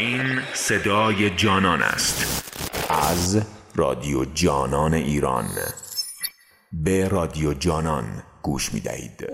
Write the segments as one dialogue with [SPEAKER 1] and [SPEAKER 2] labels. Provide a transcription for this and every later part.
[SPEAKER 1] این صدای جانان است. از رادیو جانان ایران. به رادیو جانان گوش می دهید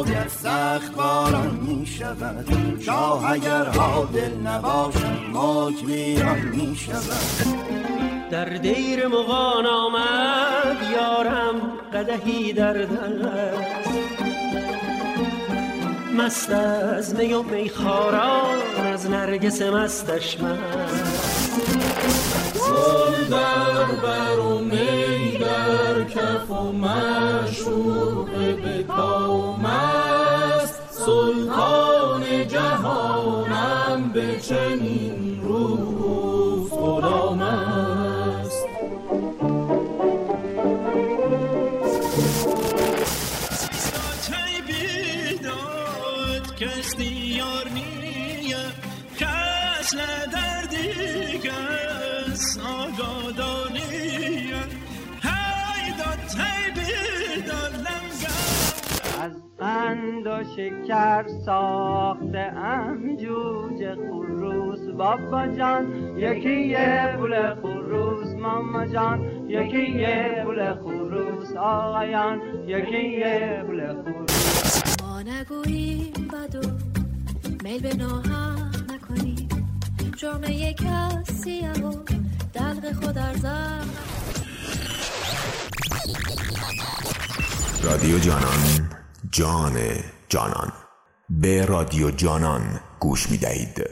[SPEAKER 2] آید سخت باران می شود شاه اگر دل نباشد موج ویران می شود
[SPEAKER 3] در دیر مغان آمد یارم قدهی در دست. مست از می و میخاران از نرگس مستش مست.
[SPEAKER 4] گل در بر و می در کف و مشوق به
[SPEAKER 5] pieczeni شکر ساخته ام جوجه خروس. بابا جان یکی یه بول خروس. ماما جان یکی یه بول خروس. آقایان یکی یه بول خروس.
[SPEAKER 6] ما نگوییم بدو میل به ناهم نکنیم. جرم یک کسیه و دلق خود ارزم
[SPEAKER 1] رادیو جانان جان جانان. به رادیو جانان گوش می دهید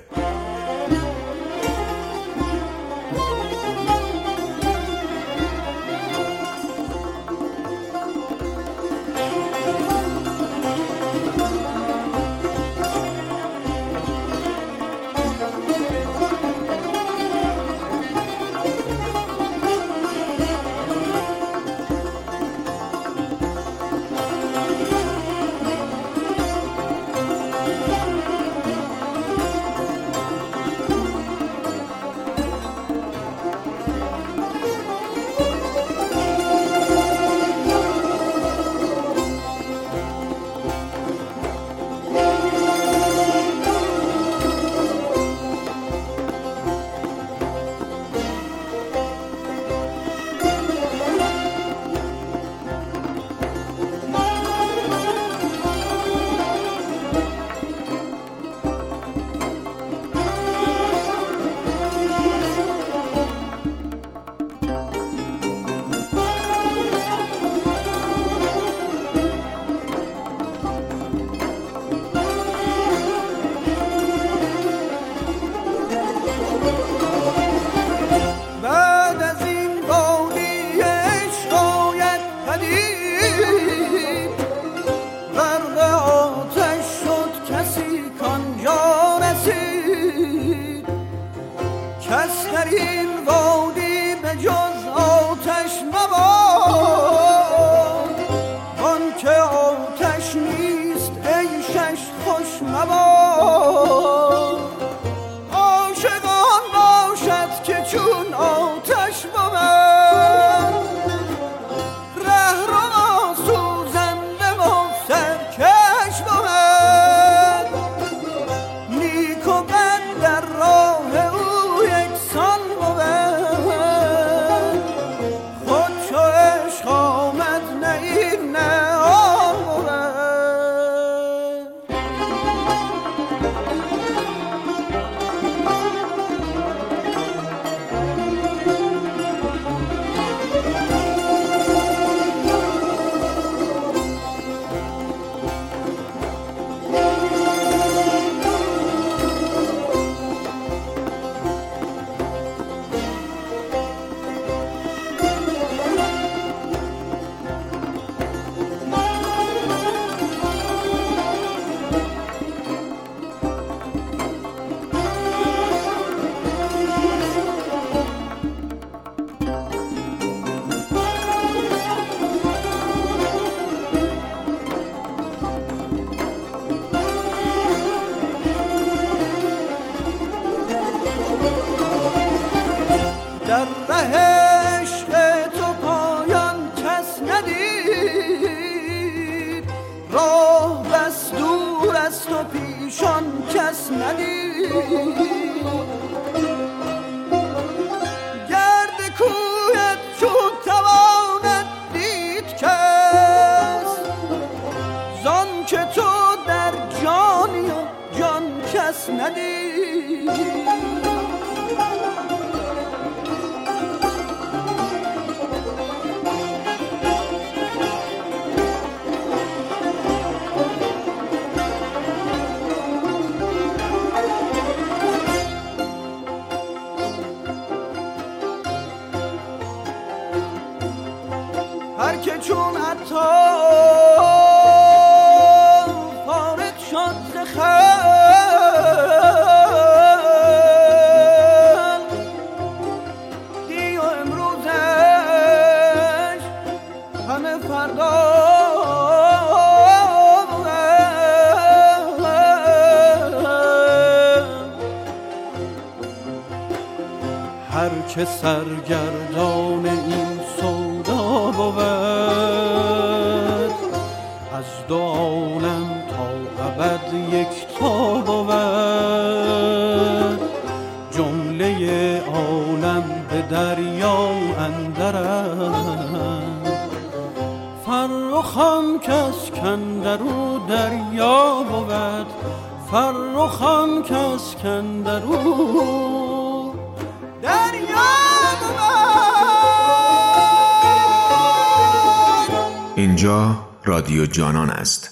[SPEAKER 7] جانان است.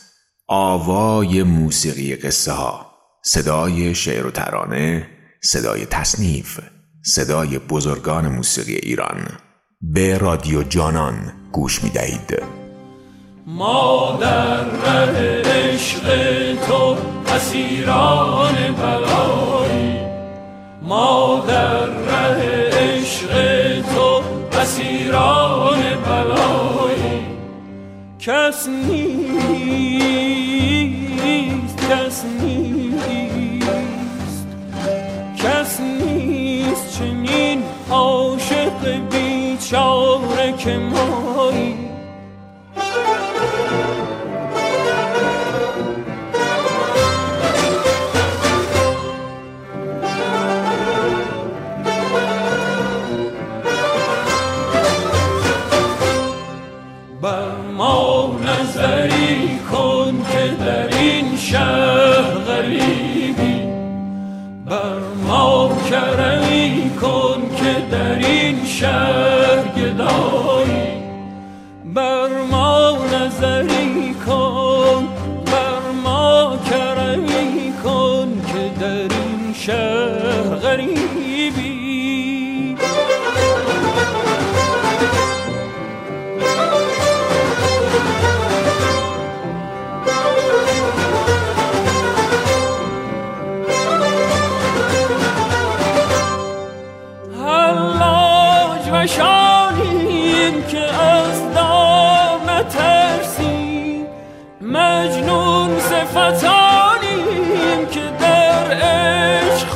[SPEAKER 7] آوای موسیقی قصه ها. صدای شعر و ترانه صدای تصنیف صدای بزرگان موسیقی ایران. به رادیو جانان گوش می دهید.
[SPEAKER 8] ما در ره عشق تو اسیران کس نیست کس نیست. کس نیست چنین عاشق بیچاره که مایی.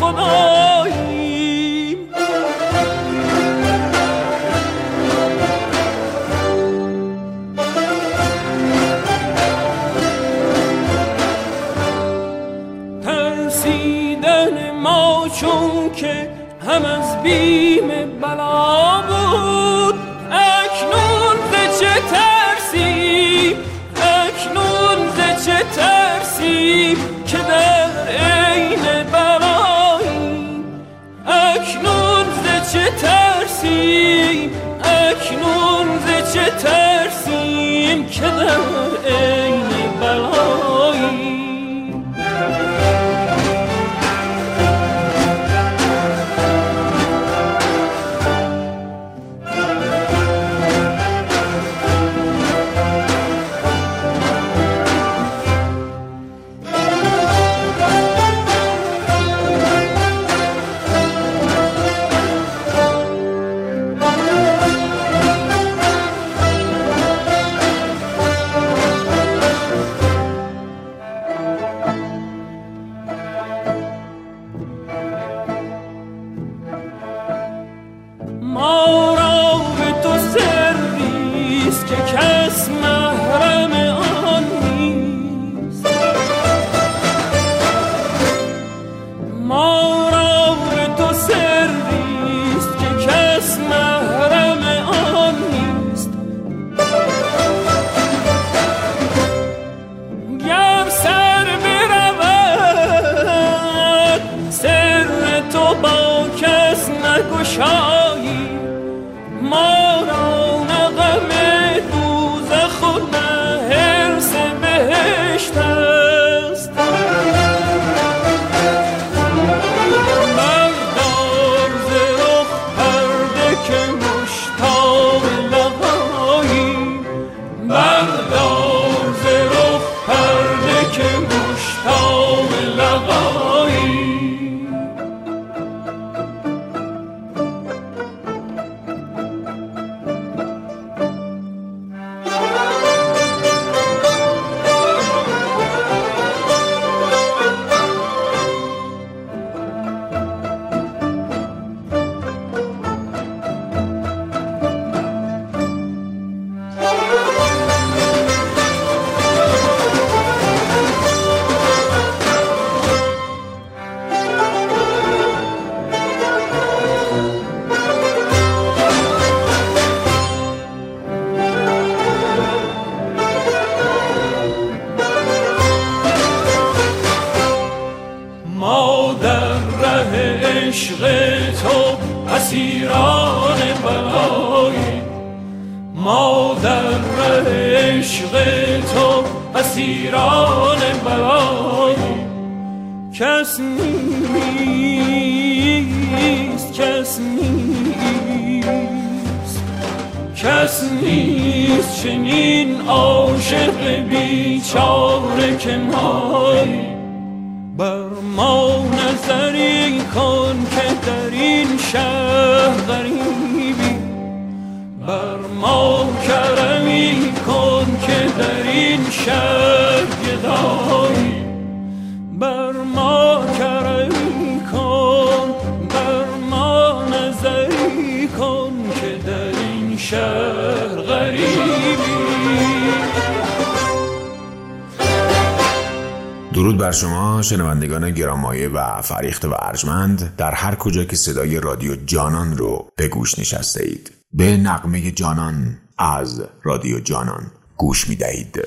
[SPEAKER 8] خداییم. ترسیدن ما چون که هم از بیم بلا بود اکنون به چه که در
[SPEAKER 9] درود بر شما شنوندگان گرامایه و فریخت و ارجمند در هر کجا که صدای رادیو جانان رو به گوش نشسته اید به نقمه جانان از رادیو جانان گوش می دهید.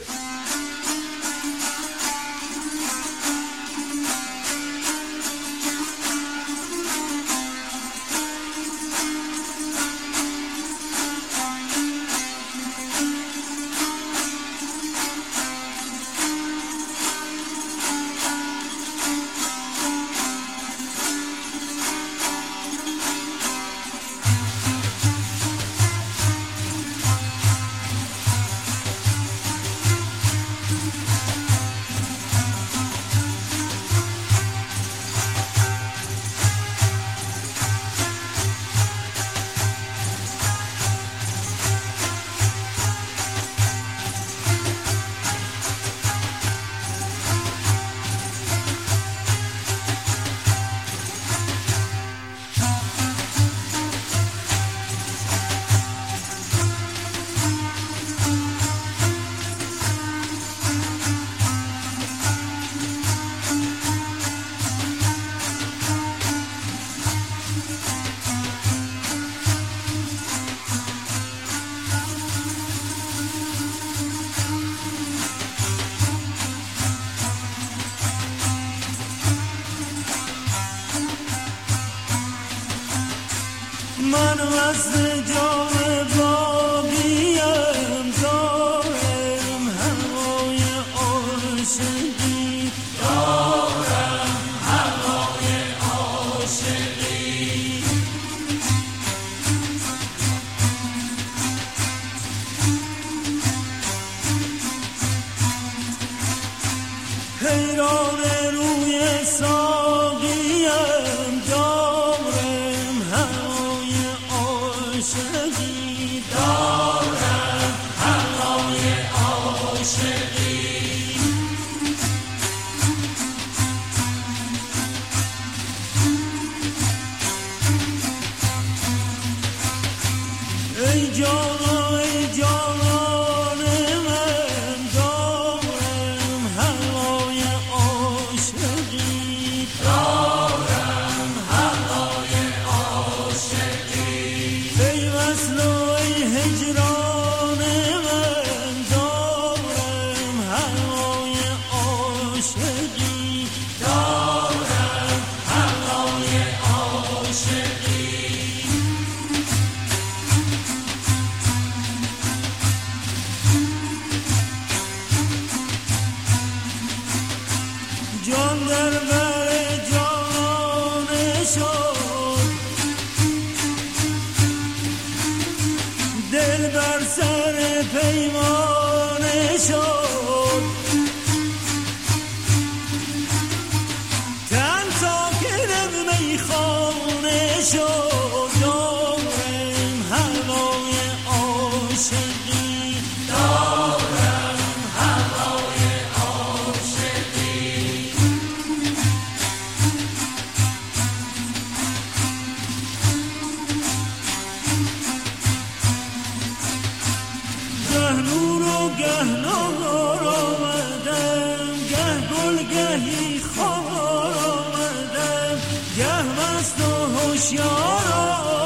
[SPEAKER 9] گه نهار آمدم گه گل گهی خوار آمدم گه مست و هوشیار آمدم.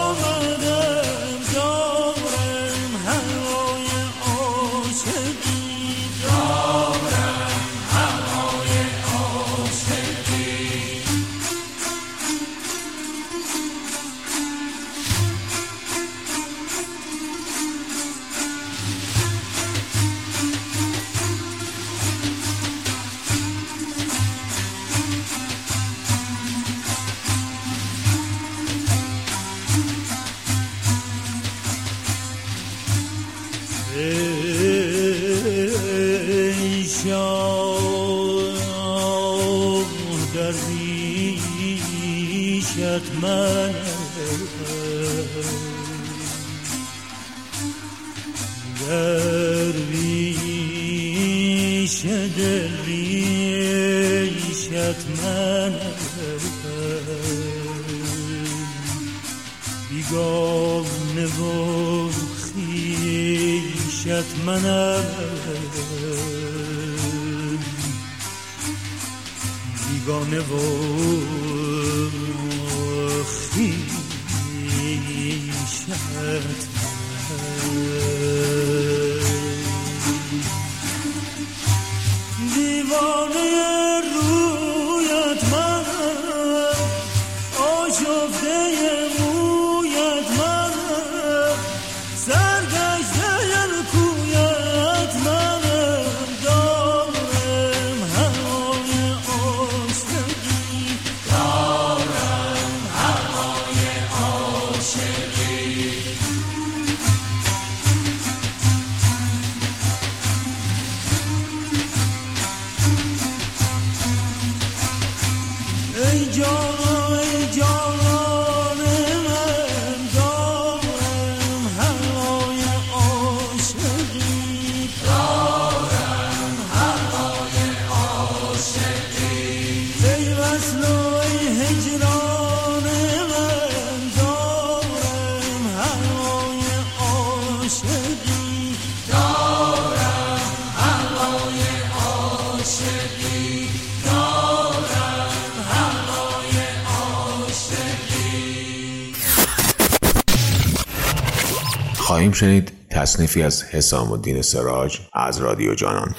[SPEAKER 9] منم. بیگانه و خیشت.
[SPEAKER 7] خواهیم شنید تصنیفی از حسام الدین سراج از رادیو جانان.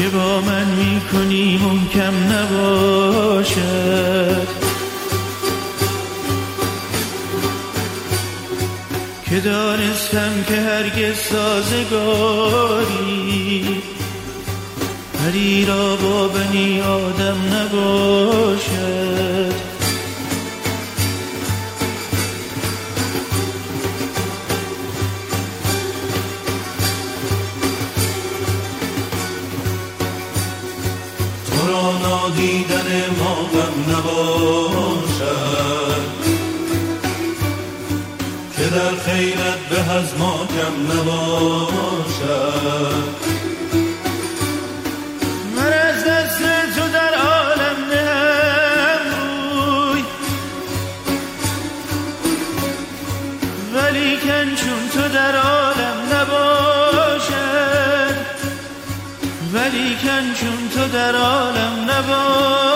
[SPEAKER 10] که
[SPEAKER 9] با من می‌کنی محکم نباشد. که دانستم که هرگز سازگاری پری را با بنی آدم نباشد.
[SPEAKER 10] نادیدن ما غم نباشد. که در خیرت به از ما کم نباشد.
[SPEAKER 9] من از تو در عالم نموی ولی کن چون تو در عالم در عالم نباشد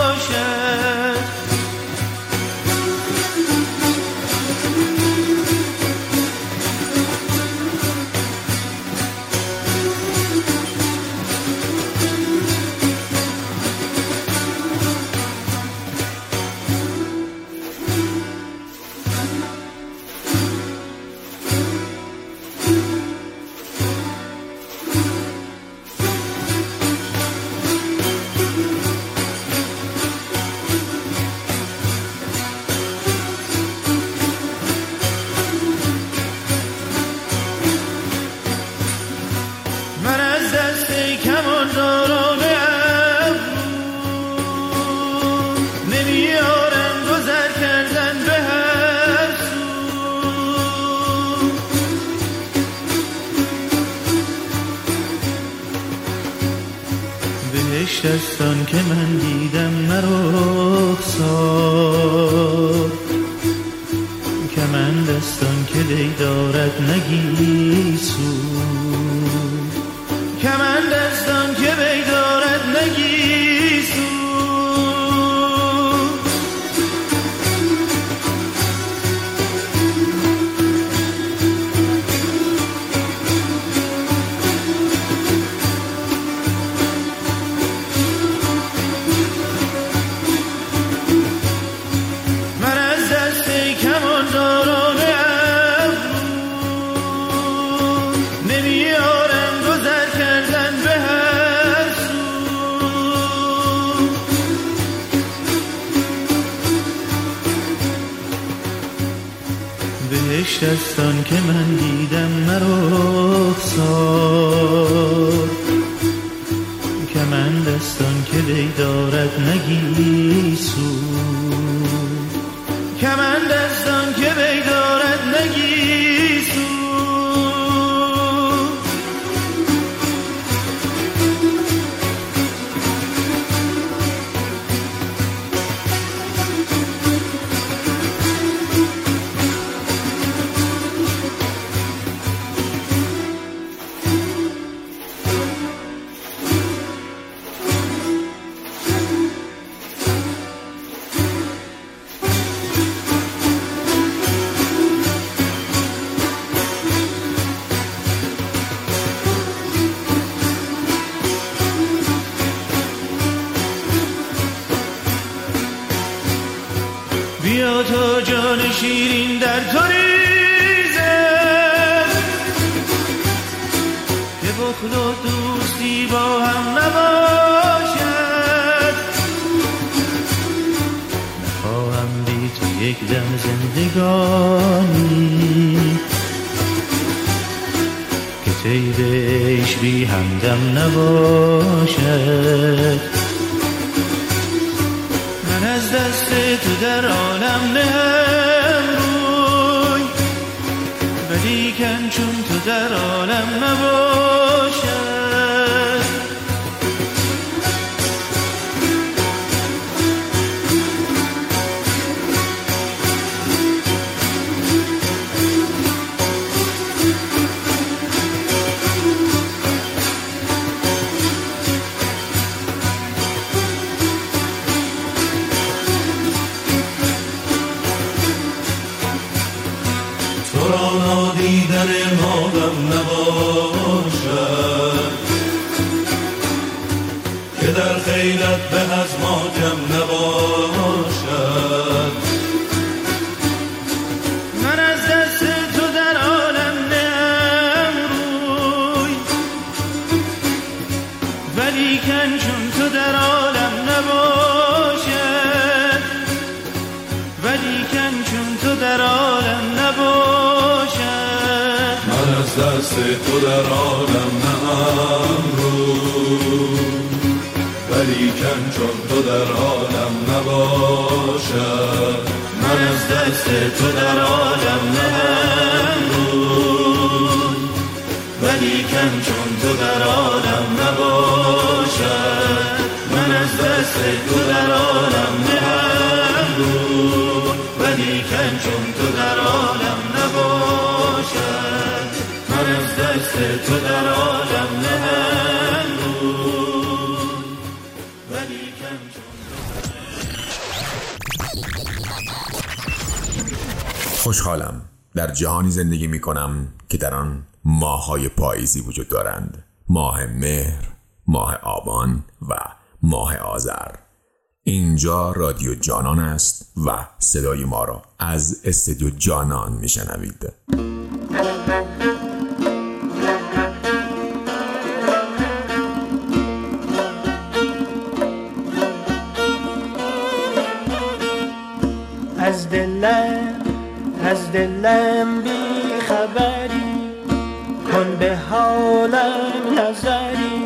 [SPEAKER 9] آن که من دیدم مرا است آن که دی دارد کمند رخسار کمند است آن که دی دارد نگیسو
[SPEAKER 10] جان شیرین در تو ریزه که بخل و دوستی با هم نباشد. نخواهم بی تو یک دم زندگانی که تیرش بی همدم نباشد. من از دست تو در عالم نهم در عالم نباشد ولیکن چون تو در عالم نباشد.
[SPEAKER 9] من از دست تو در عالم روی ولیکن چون تو در عالم نباشد. من از دست تو در عالم روی ولیکن چون تو در عالم نباشد. من از دست تو در عالم نهم
[SPEAKER 7] خوشحالم. در جهانی زندگی می کنم که در آن ماههای پاییزی وجود دارند. ماه مهر ماه آبان و ماه آذر. اینجا رادیو جانان است و صدای ما را از استدیو جانان میشنوید.
[SPEAKER 1] از دلم از دلم بی خبری کن به حالم نظری.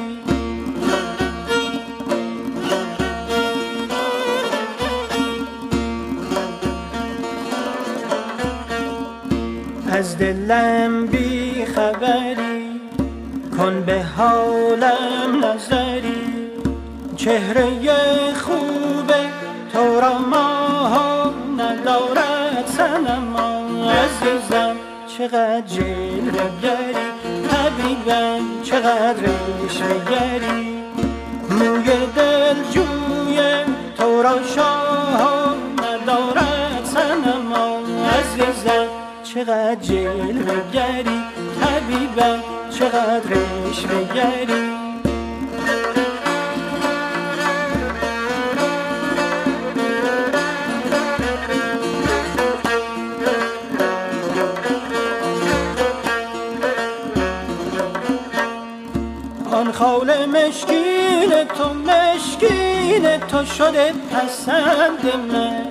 [SPEAKER 1] از دلم بی خبری کن به حالم نظری. چهره خوبه تو را ماه ندارد سنما عزیزم چقدر جلوه گری حبیبم چقدر ریشه گری موی دل جوی تو را شاه ندارد سنما عزیزم چقدر جلوه گری حبیبم چقدر ریشه گری خال مشکین تو مشکین تو شده پسند من.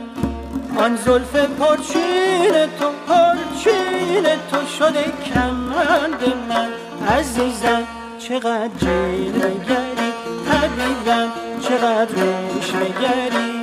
[SPEAKER 1] آن زلف پرچین تو پرچین تو شده کمند من. عزیزم چقدر جلوه گری حبیبم چقدر ریشه گری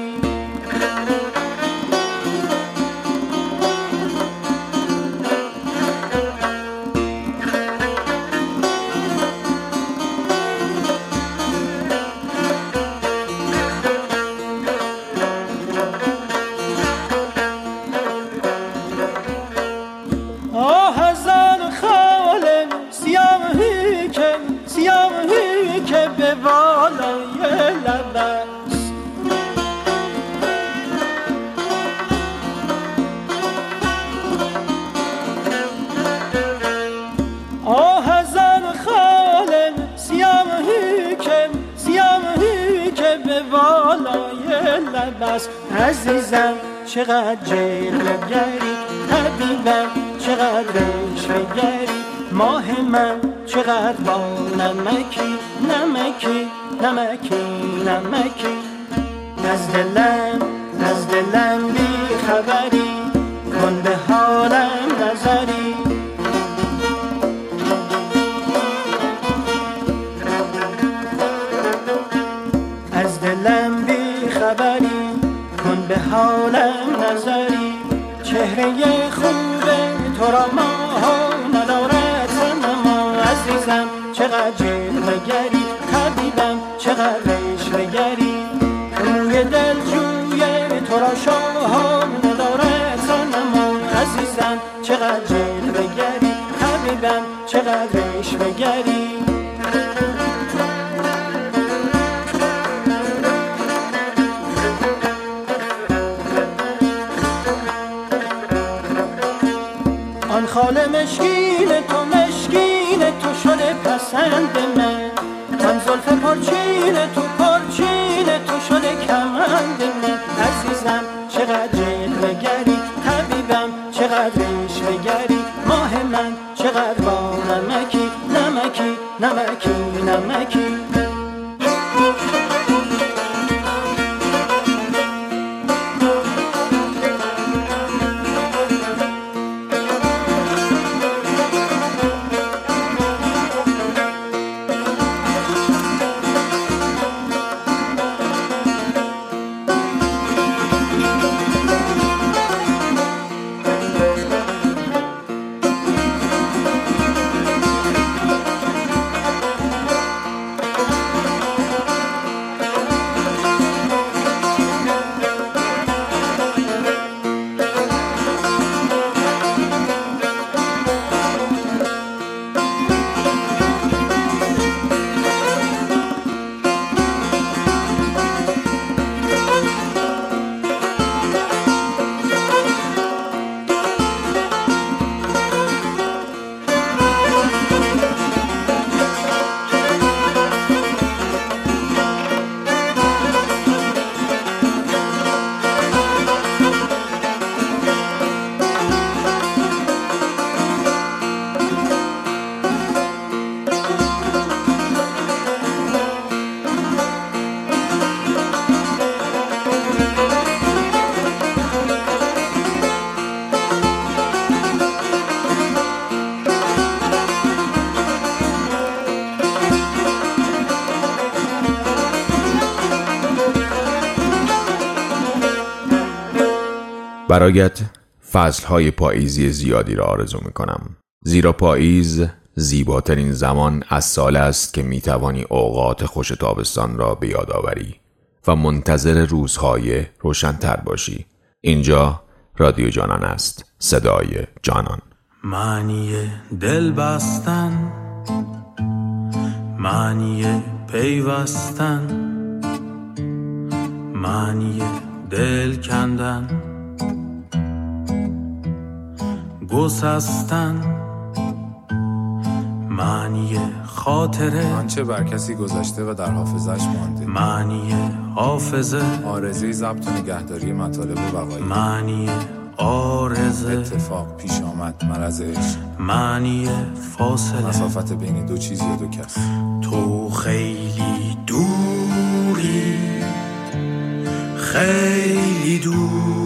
[SPEAKER 11] رشوهگری آن خال مشکین تو مشکین تو شده پسند من. آن زلف پرچین تو
[SPEAKER 7] برایت فصلهای پاییزی زیادی را آرزو می کنم زیرا پاییز زیباترین زمان از سال است که می توانی اوقات خوش تابستان را به یاد آوری و منتظر روزهای روشنتر باشی. اینجا رادیو جانان است. صدای جانان.
[SPEAKER 12] معنی دل بستن معنی پیوستن معنی دل کندن. گسستن. معنی خاطره.
[SPEAKER 13] آنچه بر کسی گذشته و در حافظش مانده.
[SPEAKER 12] معنی حافظه.
[SPEAKER 13] آرزه ضبط و نگهداری مطالب و بقایی
[SPEAKER 12] معنی آرزه.
[SPEAKER 13] اتفاق پیش آمد مرض
[SPEAKER 12] معنی فاصله.
[SPEAKER 13] مسافت بین دو چیز یا دو کس.
[SPEAKER 12] تو خیلی دوری. خیلی دوری.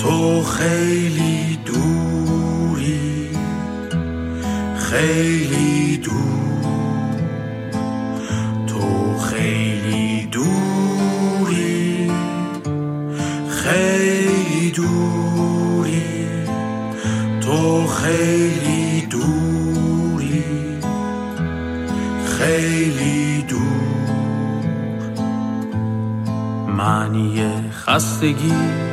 [SPEAKER 12] تو خیلی دوری خیلی دور. تو خیلی دوری خیلی دوری. تو خیلی دوری خیلی دور. معنی خستگی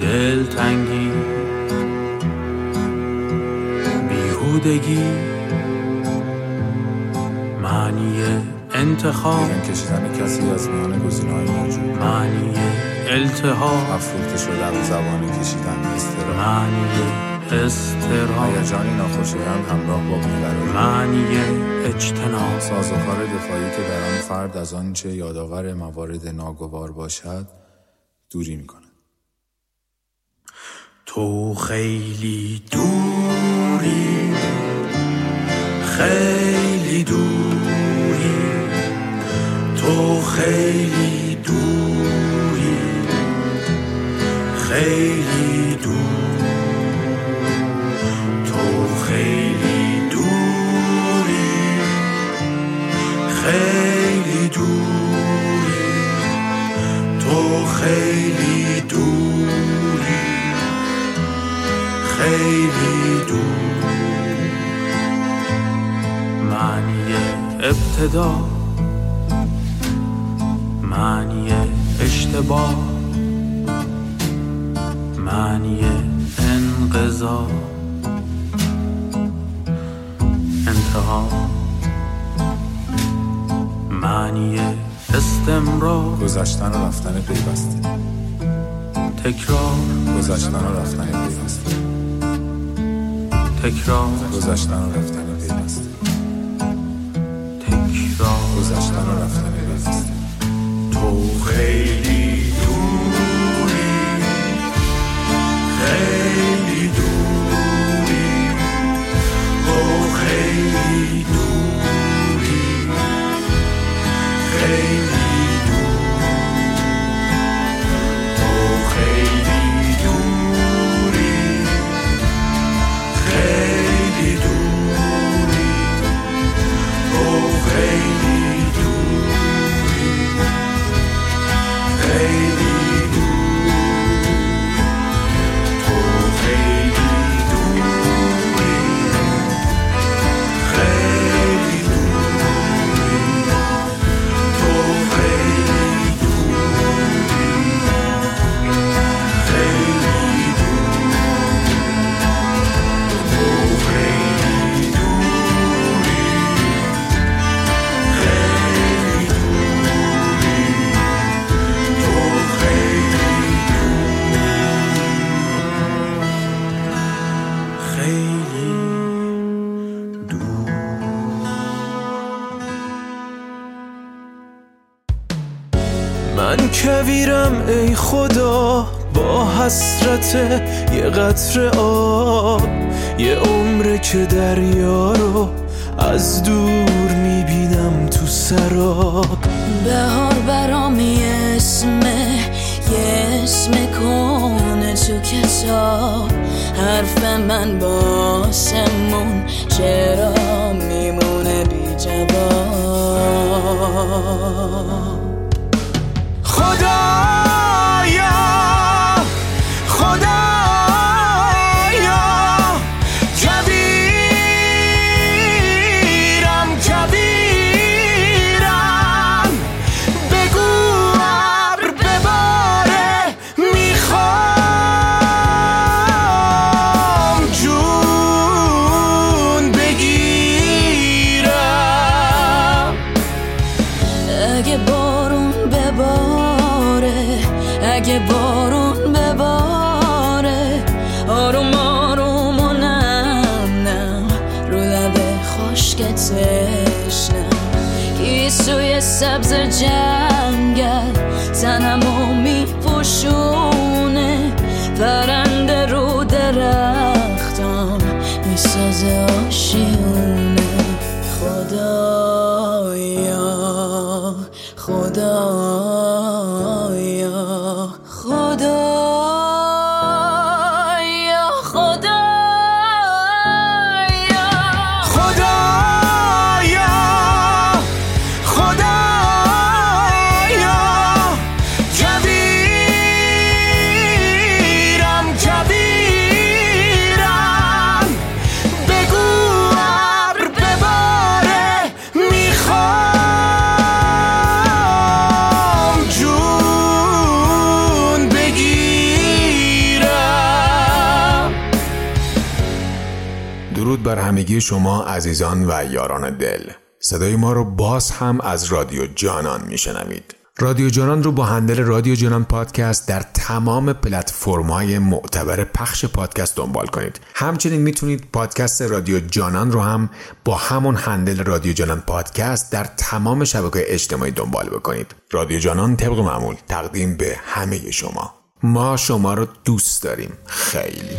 [SPEAKER 12] دلتنگی بیهودگی معنی انتخاب.
[SPEAKER 13] کشیدن کسی از میان گزینه‌های موجود.
[SPEAKER 12] معنی التهاب.
[SPEAKER 13] افروخته شدن و زبان کشیدن استرا
[SPEAKER 12] معنی استرام
[SPEAKER 13] هیجانی ناخوشایند همراه با بیقراری.
[SPEAKER 12] معنی اجتناب.
[SPEAKER 13] سازوکار دفاعی که در آن فرد از آنچه یادآور موارد ناگوار باشد دوری می کند.
[SPEAKER 12] تو خیلی دوری خیلی دوری. تو خیلی دوری خیلی دور تو خیلی دوری خیلی دوری. تو خیلی دوری. خیلی دور. معنی ابتدا. معنی اشتباه. معنی انقضا. انتها. معنی استمرار.
[SPEAKER 13] گذشتن و رفتن پیوسته.
[SPEAKER 12] تکرار.
[SPEAKER 13] گذشتن و رفتن پیوسته.
[SPEAKER 12] تکرار
[SPEAKER 13] گذشتن و رفتن پیوسته.
[SPEAKER 12] تکرار
[SPEAKER 13] گذشتن و رفتن پیوسته.
[SPEAKER 12] تو خیلی دوری. خیلی دوری. تو خیلی دوری. خیلی
[SPEAKER 9] حسرت یه قطر آب یه عمره که دریا رو از دور می‌بینم تو سراب.
[SPEAKER 14] بهار برام یه اسمه یه اسم کنه تو کتاب. حرف من با آسمون چرا میمونه بی جواب؟
[SPEAKER 9] خدایا
[SPEAKER 15] know that همگی شما عزیزان و یاران دل صدای ما رو باز هم از رادیو جانان میشنوید
[SPEAKER 7] رادیو جانان رو با هندل رادیو جانان پادکست در تمام پلتفرم‌های معتبر پخش پادکست دنبال کنید. همچنین می‌تونید پادکست رادیو جانان رو هم با همون هندل رادیو جانان پادکست در تمام شبکه اجتماعی دنبال بکنید. رادیو جانان طبق معمول تقدیم به همه شما. ما شما رو دوست داریم خیلی.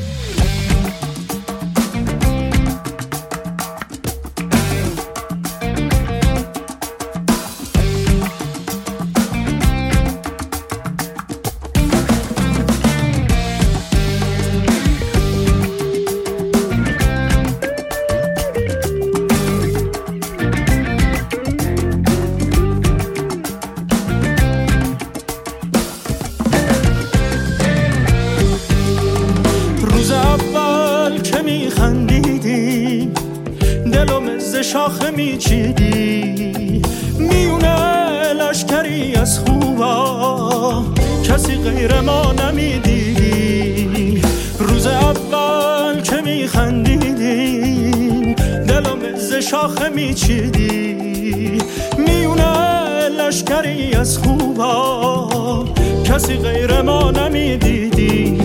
[SPEAKER 11] شاخه میچیدی؟ میونه لشکری از خوبا. کسی غیر ما نمی‌دیدی.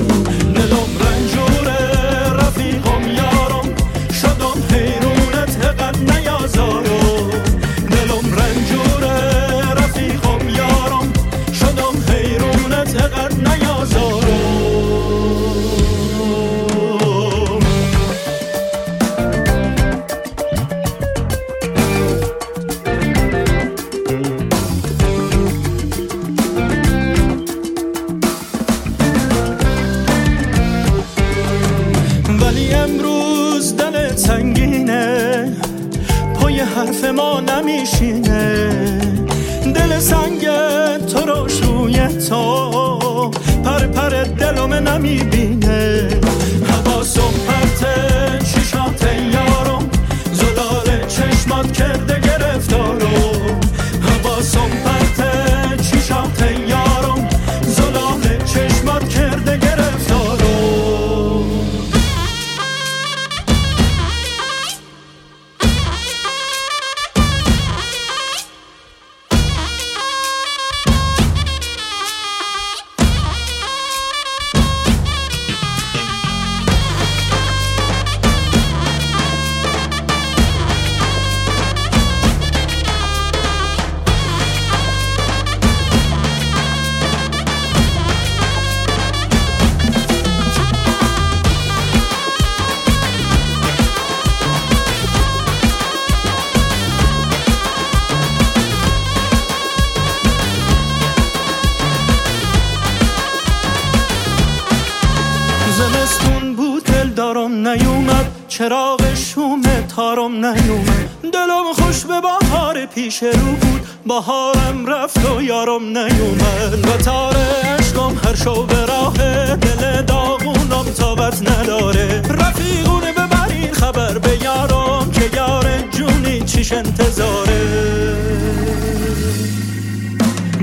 [SPEAKER 11] چیش انتظاره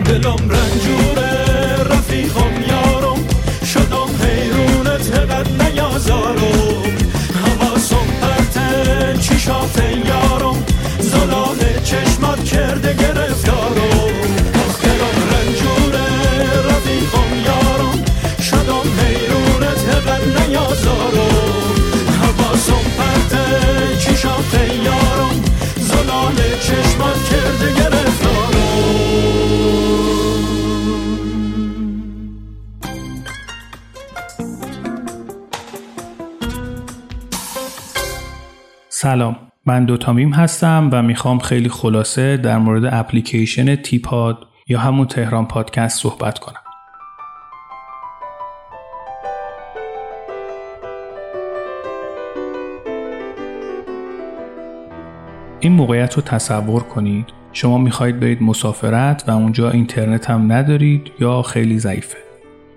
[SPEAKER 11] دلم رنجوره.
[SPEAKER 16] سلام. من دوتامیم هستم و می‌خوام خیلی خلاصه در مورد اپلیکیشن تیپاد یا همون تهران پادکست صحبت کنم. این موقعیت رو تصور کنید شما می‌خواهید برید مسافرت و اونجا اینترنت هم ندارید یا خیلی ضعیفه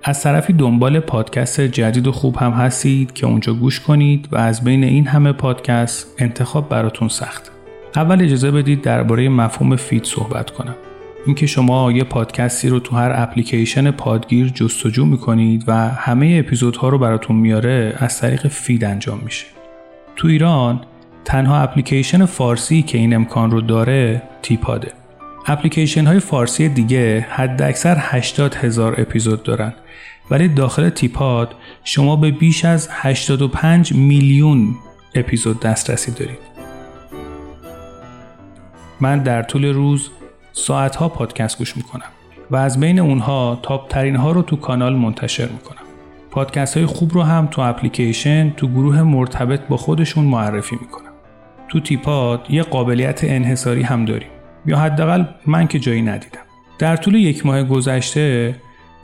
[SPEAKER 16] از طرفی دنبال پادکست جدید و خوب هم هستید که اونجا گوش کنید و از بین این همه پادکست انتخاب براتون سخت. اول اجازه بدید درباره مفهوم feed صحبت کنم. اینکه شما یه پادکستی رو تو هر اپلیکیشن پادگیر جستجو می‌کنید و همه اپیزودها رو براتون میاره از طریق feed انجام میشه. تو ایران تنها اپلیکیشن فارسی که این امکان رو داره تیپاده. اپلیکیشن های فارسی دیگه حد اکثر 80 هزار اپیزود دارن. ولی داخل تیپاد شما به بیش از 85 میلیون اپیزود دسترسی دارید. من در طول روز ساعتها پادکست گوش می‌کنم و از بین اونها تاپ ترین ها رو تو کانال منتشر می‌کنم. پادکست های خوب رو هم تو اپلیکیشن تو گروه مرتبط با خودشون معرفی می‌کنم. تو تیپاد یه قابلیت انحصاری هم داریم یا حداقل من که جایی ندیدم در طول یک ماه گذشته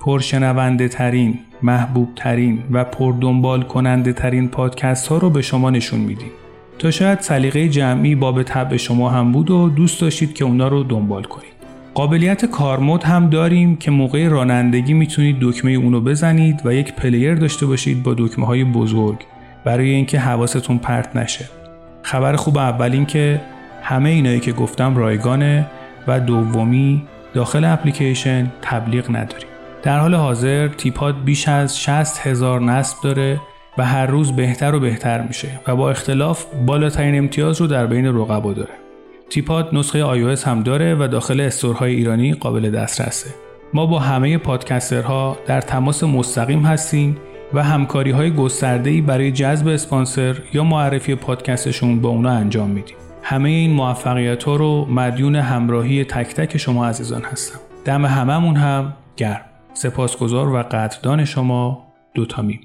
[SPEAKER 16] پرشنونده ترین، محبوب ترین و پردنبال کننده ترین پادکست ها رو به شما نشون میدیم تا شاید سلیقه جمعی باب طبع شما هم بود و دوست داشتید که اونا رو دنبال کنید. قابلیت کارمود هم داریم که موقع رانندگی می‌تونید دکمه اونو بزنید و یک پلیر داشته باشید با دکمه های بزرگ برای اینکه حواستون پرت نشه. خبر خوب اول این که همه اینایی که گفتم رایگانه و دومی داخل اپلیکیشن تبلیغ نداریم. در حال حاضر تیپاد بیش از 60 هزار نصب داره و هر روز بهتر و بهتر میشه و با اختلاف بالاترین امتیاز رو در بین رقبا داره. تیپاد نسخه iOS هم داره و داخل استورهای ایرانی قابل دسترسه. ما با همه پادکسترها در تماس مستقیم هستیم و همکاری های گسترده‌ای برای جذب اسپانسر یا معرفی پادکستشون با اونا انجام میدیم. همه این موفقیت ها رو مدیون همراهی تک تک شما عزیزان هستم. دم هممون هم گرم. سپاسگزار و قدردان شما دوتا میم.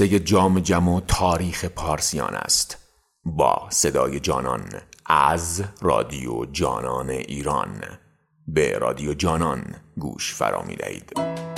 [SPEAKER 7] قصه جام جم و تاریخ پارسیان است با صدای جانان از رادیو جانان ایران به رادیو جانان گوش فرا می دهید.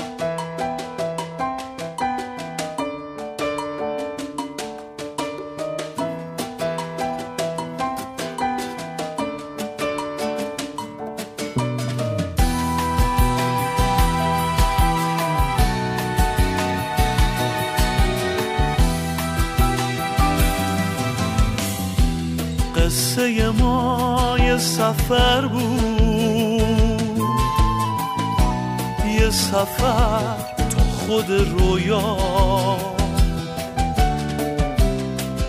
[SPEAKER 12] سفر تا خود رویا.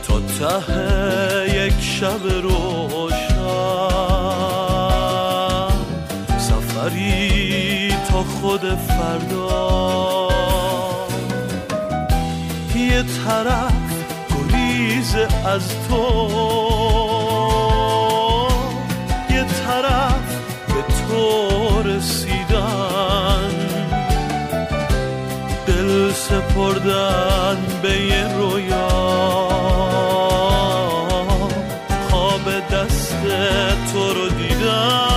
[SPEAKER 12] تا ته یک شب روشن سفری تا خود فردا. یه طرف گریز از تو یه طرف به تو رسیدن سپردن به یه رویا. خواب دست تو رو دیدن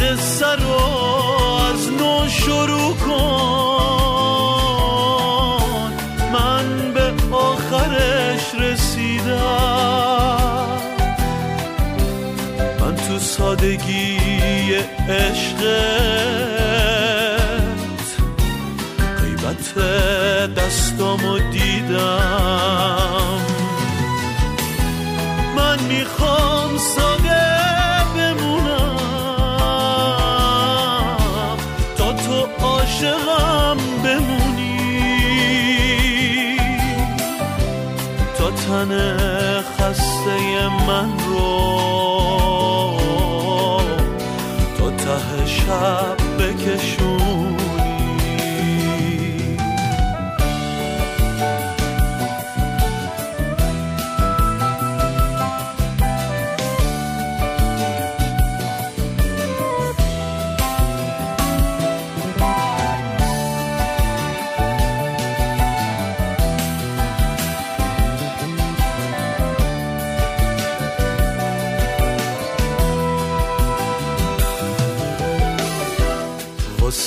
[SPEAKER 12] قصه رو از نو شروع کن. من به آخرش رسیدم. من تو سادگی عشقت غیبت دستامو دیدم. من می‌خوام ساده بمونم. تا تو عاشقم بمونی. تا تن خسته من رو. تا ته شب بکشونی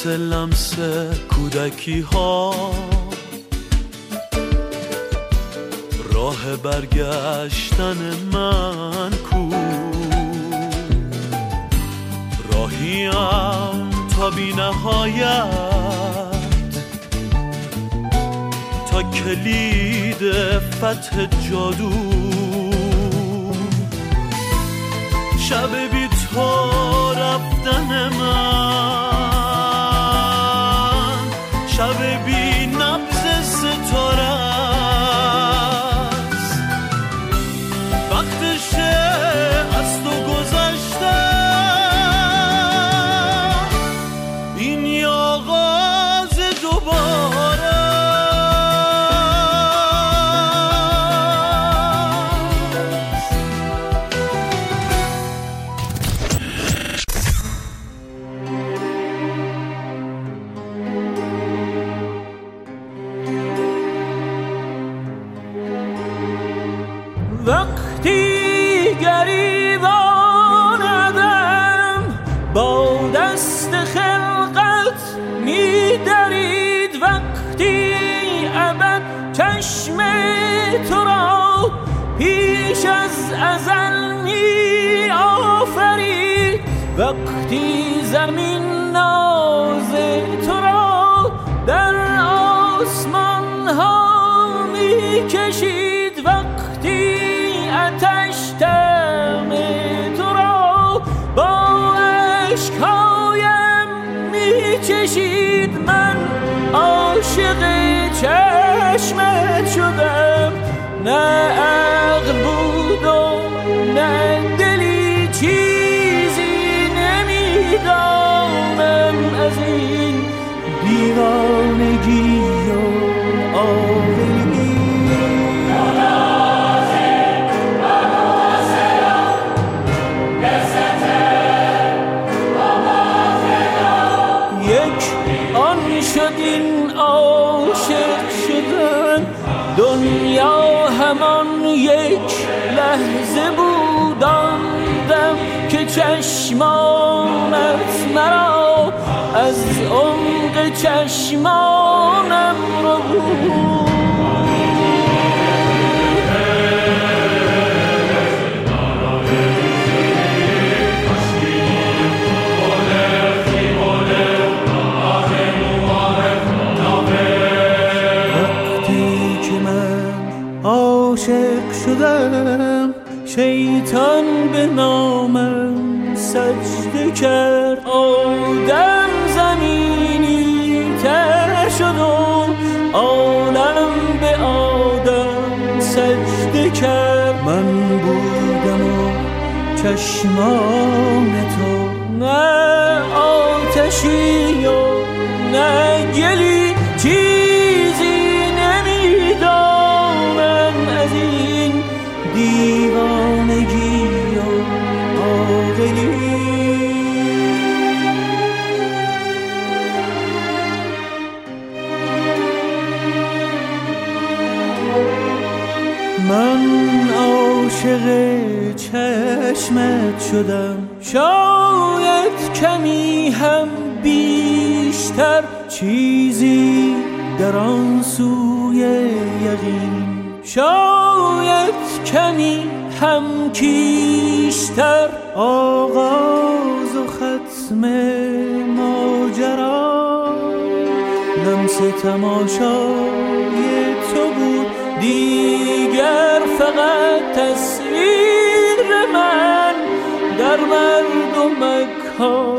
[SPEAKER 12] واسه لمس کودکی ها. راه برگشتن من کو؟ راهیم تا بی نهایت. تا کلید فتح جادو. شب بی تو رفتن من. بی نبز ستاره.
[SPEAKER 8] وقتی زمین ناز تو را در آسمان ها می کشید وقتی آتش تم تو را با عشقایم می چشید من عاشق چشمت شدم نه چشمانم رو وقتی که من عاشق شدم شیطان به نامم سجده کرد. آدم چشمان تو نه آتشی. چشمت شدم. شاید کمی هم بیشتر چیزی در آن سوی یقین. شاید کمی هم کیشتر آغاز و ختم ماجرا. لمس تماشای home.